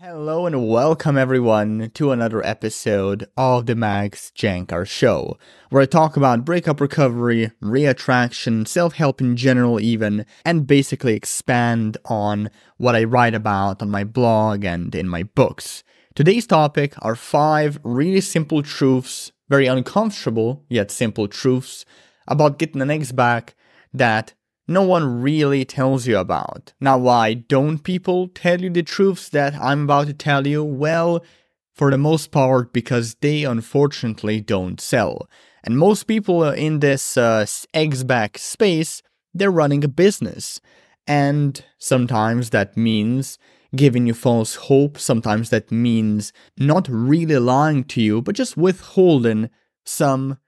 Hello and welcome everyone to another episode of the Max Jancar Show, where I talk about breakup recovery, reattraction, self-help in general even, and basically expand on what I write about on my blog and in my books. Today's topic are five really simple truths, very uncomfortable yet simple truths about getting an ex back that no one really tells you about. Now, why don't people tell you the truths that I'm about to tell you? Well, for the most part, because they unfortunately don't sell. And most people in this uh, ex-back space, they're running a business. And sometimes that means giving you false hope. Sometimes that means not really lying to you, but just withholding some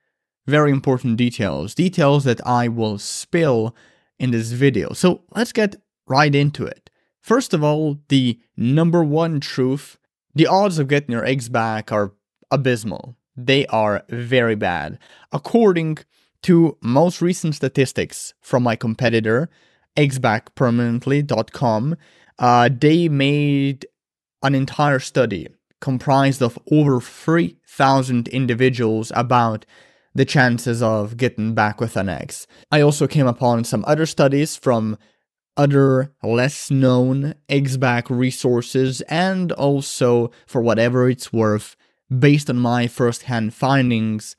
very important details. Details that I will spill in this video. So let's get right into it. First of all, the number one truth the odds of getting your eggs back are abysmal. They are very bad. According to most recent statistics from my competitor, exbackpermanently.com, uh, they made an entire study comprised of over 3,000 individuals about the chances of getting back with an ex. I also came upon some other studies from other less known ex back resources and also for whatever it's worth based on my first-hand findings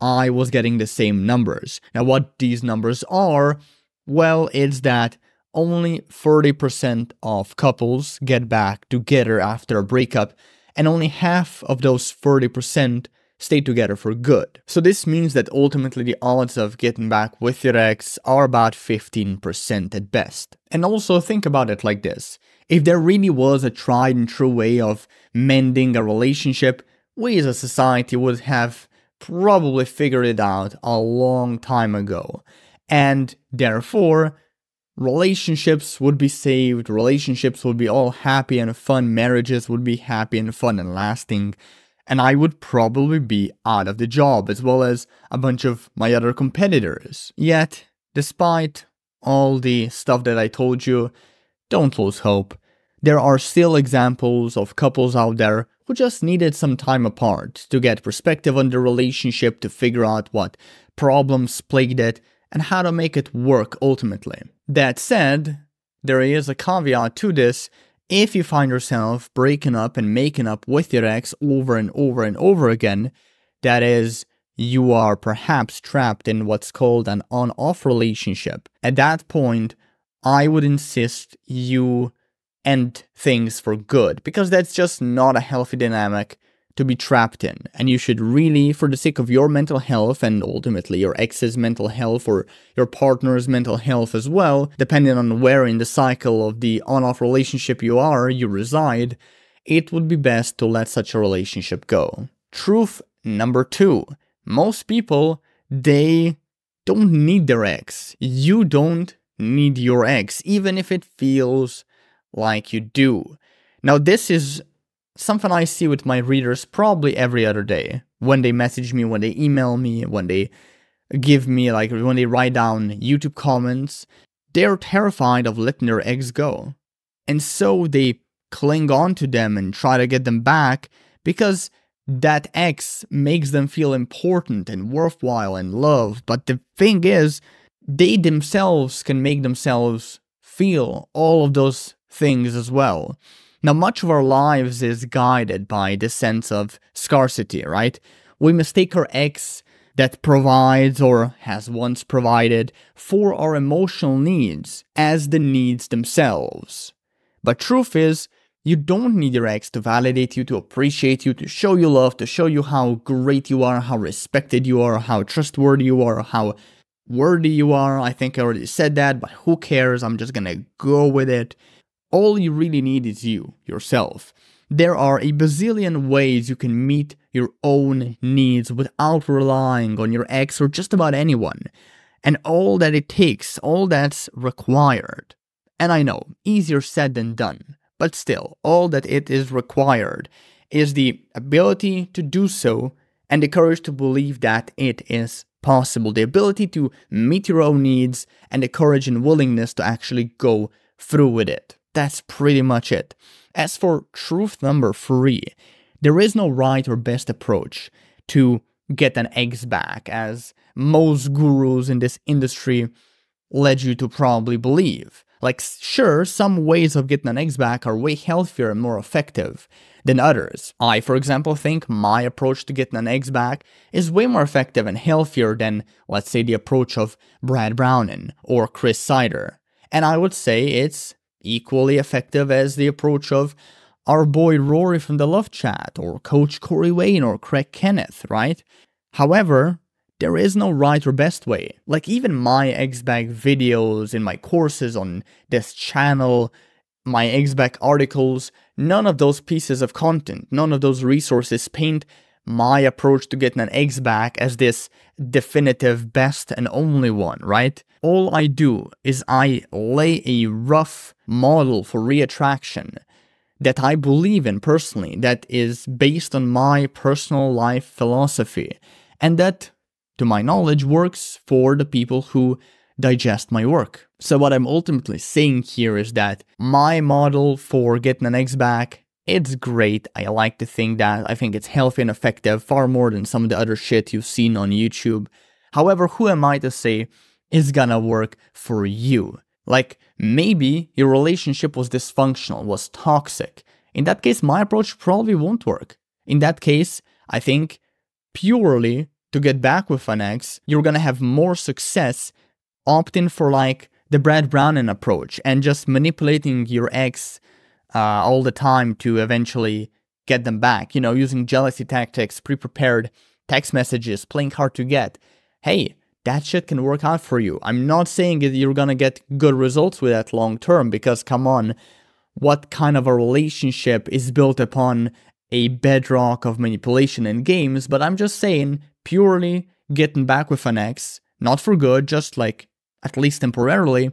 I was getting the same numbers. Now what these numbers are well it's that only 30% of couples get back together after a breakup and only half of those 30% stay together for good. So this means that ultimately the odds of getting back with your ex are about 15% at best. And also think about it like this. If there really was a tried and true way of mending a relationship, we as a society would have probably figured it out a long time ago. And therefore, relationships would be saved, relationships would be all happy and fun, marriages would be happy and fun and lasting and I would probably be out of the job as well as a bunch of my other competitors. Yet, despite all the stuff that I told you, don't lose hope. There are still examples of couples out there who just needed some time apart to get perspective on the relationship, to figure out what problems plagued it, and how to make it work ultimately. That said, there is a caveat to this if you find yourself breaking up and making up with your ex over and over and over again, that is, you are perhaps trapped in what's called an on off relationship. At that point, I would insist you end things for good because that's just not a healthy dynamic to be trapped in. And you should really, for the sake of your mental health and ultimately your ex's mental health or your partner's mental health as well, depending on where in the cycle of the on off relationship you are, you reside, it would be best to let such a relationship go. Truth number two most people, they don't need their ex. You don't need your ex, even if it feels like you do. Now, this is something I see with my readers probably every other day when they message me, when they email me, when they give me, like, when they write down YouTube comments. They're terrified of letting their ex go. And so they cling on to them and try to get them back because that ex makes them feel important and worthwhile and loved. But the thing is, they themselves can make themselves feel all of those things as well. Now, much of our lives is guided by the sense of scarcity, right? We mistake our ex that provides or has once provided for our emotional needs as the needs themselves. But truth is, you don't need your ex to validate you, to appreciate you, to show you love, to show you how great you are, how respected you are, how trustworthy you are, how worthy you are. I think I already said that, but who cares? I'm just gonna go with it. All you really need is you, yourself. There are a bazillion ways you can meet your own needs without relying on your ex or just about anyone. And all that it takes, all that's required. And I know, easier said than done, but still, all that it is required is the ability to do so and the courage to believe that it is possible. The ability to meet your own needs and the courage and willingness to actually go through with it. That's pretty much it. As for truth number three, there is no right or best approach to get an X back, as most gurus in this industry led you to probably believe. Like, sure, some ways of getting an X back are way healthier and more effective than others. I, for example, think my approach to getting an X back is way more effective and healthier than, let's say, the approach of Brad Browning or Chris Seiter. And I would say it's equally effective as the approach of our boy Rory from the Love Chat, or Coach Corey Wayne, or Craig Kenneth, right? However, there is no right or best way. Like even my X-Back videos in my courses on this channel, my X-Back articles, none of those pieces of content, none of those resources paint my approach to getting an X-Back as this definitive best and only one, right? All I do is I lay a rough model for reattraction that I believe in personally, that is based on my personal life philosophy, and that, to my knowledge, works for the people who digest my work. So, what I'm ultimately saying here is that my model for getting an X back it's great. I like to think that. I think it's healthy and effective far more than some of the other shit you've seen on YouTube. However, who am I to say it's gonna work for you? Like, maybe your relationship was dysfunctional, was toxic. In that case, my approach probably won't work. In that case, I think purely to get back with an ex, you're gonna have more success opting for like the Brad Browning approach and just manipulating your ex uh, all the time to eventually get them back. You know, using jealousy tactics, pre prepared text messages, playing hard to get. Hey, that shit can work out for you. I'm not saying that you're gonna get good results with that long term because come on, what kind of a relationship is built upon a bedrock of manipulation in games? But I'm just saying, purely getting back with an ex, not for good, just like at least temporarily,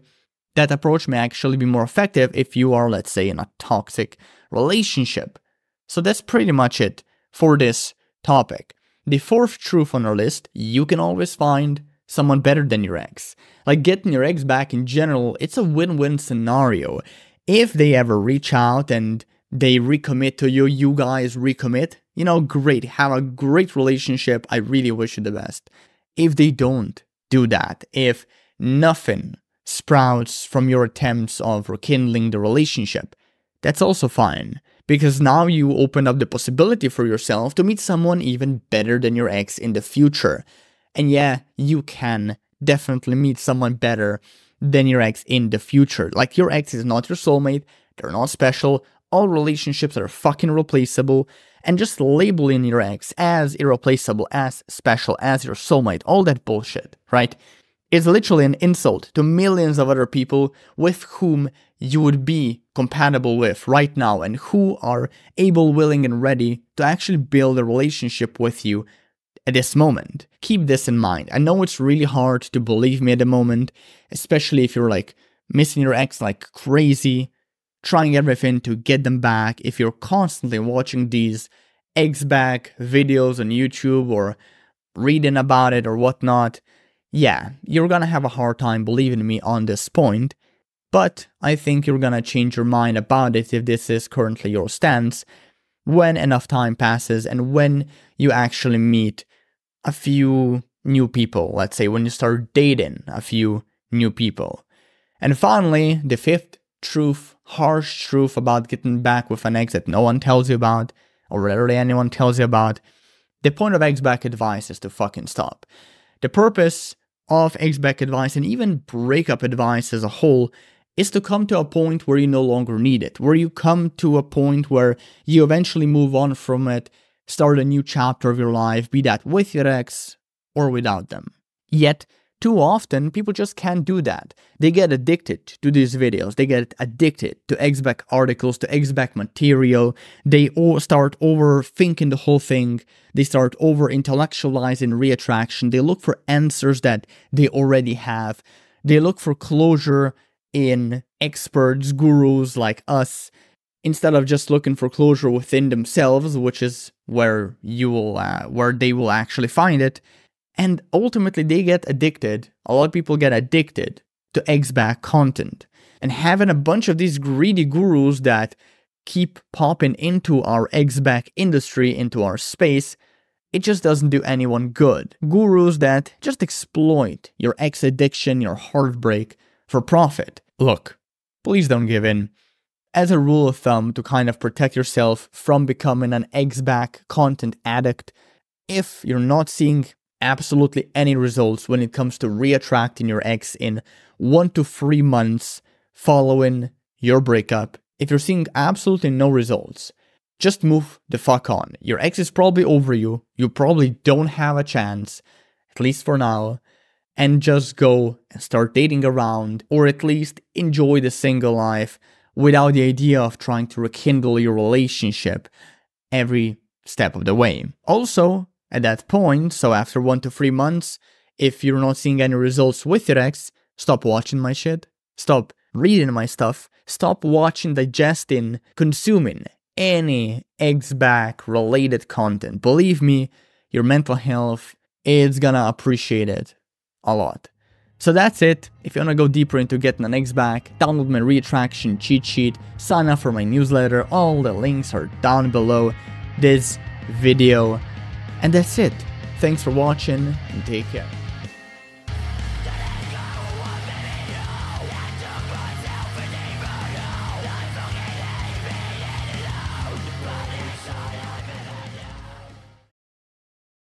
that approach may actually be more effective if you are, let's say, in a toxic relationship. So that's pretty much it for this topic. The fourth truth on our list you can always find someone better than your ex. Like getting your ex back in general, it's a win win scenario. If they ever reach out and they recommit to you, you guys recommit, you know, great, have a great relationship. I really wish you the best. If they don't do that, if nothing sprouts from your attempts of rekindling the relationship, that's also fine. Because now you open up the possibility for yourself to meet someone even better than your ex in the future. And yeah, you can definitely meet someone better than your ex in the future. Like your ex is not your soulmate, they're not special, all relationships are fucking replaceable, and just labeling your ex as irreplaceable, as special, as your soulmate, all that bullshit, right? Is literally an insult to millions of other people with whom you would be compatible with right now and who are able, willing, and ready to actually build a relationship with you at this moment. Keep this in mind. I know it's really hard to believe me at the moment, especially if you're like missing your ex like crazy, trying everything to get them back. If you're constantly watching these ex back videos on YouTube or reading about it or whatnot, yeah, you're gonna have a hard time believing me on this point. But I think you're gonna change your mind about it if this is currently your stance when enough time passes and when you actually meet a few new people, let's say when you start dating a few new people. And finally, the fifth truth, harsh truth about getting back with an ex that no one tells you about, or rarely anyone tells you about. The point of ex back advice is to fucking stop. The purpose of ex back advice and even breakup advice as a whole is to come to a point where you no longer need it, where you come to a point where you eventually move on from it start a new chapter of your life, be that with your ex or without them. Yet, too often, people just can't do that. They get addicted to these videos. They get addicted to X-Back articles, to X-Back material. They all start overthinking the whole thing. They start over intellectualizing reattraction. They look for answers that they already have. They look for closure in experts, gurus like us instead of just looking for closure within themselves, which is where you will, uh, where they will actually find it. And ultimately, they get addicted. A lot of people get addicted to X-back content. And having a bunch of these greedy gurus that keep popping into our ex-back industry, into our space, it just doesn't do anyone good. Gurus that just exploit your ex addiction, your heartbreak for profit. Look, please don't give in. As a rule of thumb, to kind of protect yourself from becoming an ex back content addict, if you're not seeing absolutely any results when it comes to reattracting your ex in one to three months following your breakup, if you're seeing absolutely no results, just move the fuck on. Your ex is probably over you. You probably don't have a chance, at least for now. And just go and start dating around, or at least enjoy the single life without the idea of trying to rekindle your relationship every step of the way. Also, at that point, so after one to three months, if you're not seeing any results with your ex, stop watching my shit, stop reading my stuff, stop watching, digesting, consuming any ex back related content. Believe me, your mental health is gonna appreciate it a lot. So that's it. If you wanna go deeper into getting an ex back, download my reattraction cheat sheet, sign up for my newsletter, all the links are down below this video. And that's it. Thanks for watching and take care.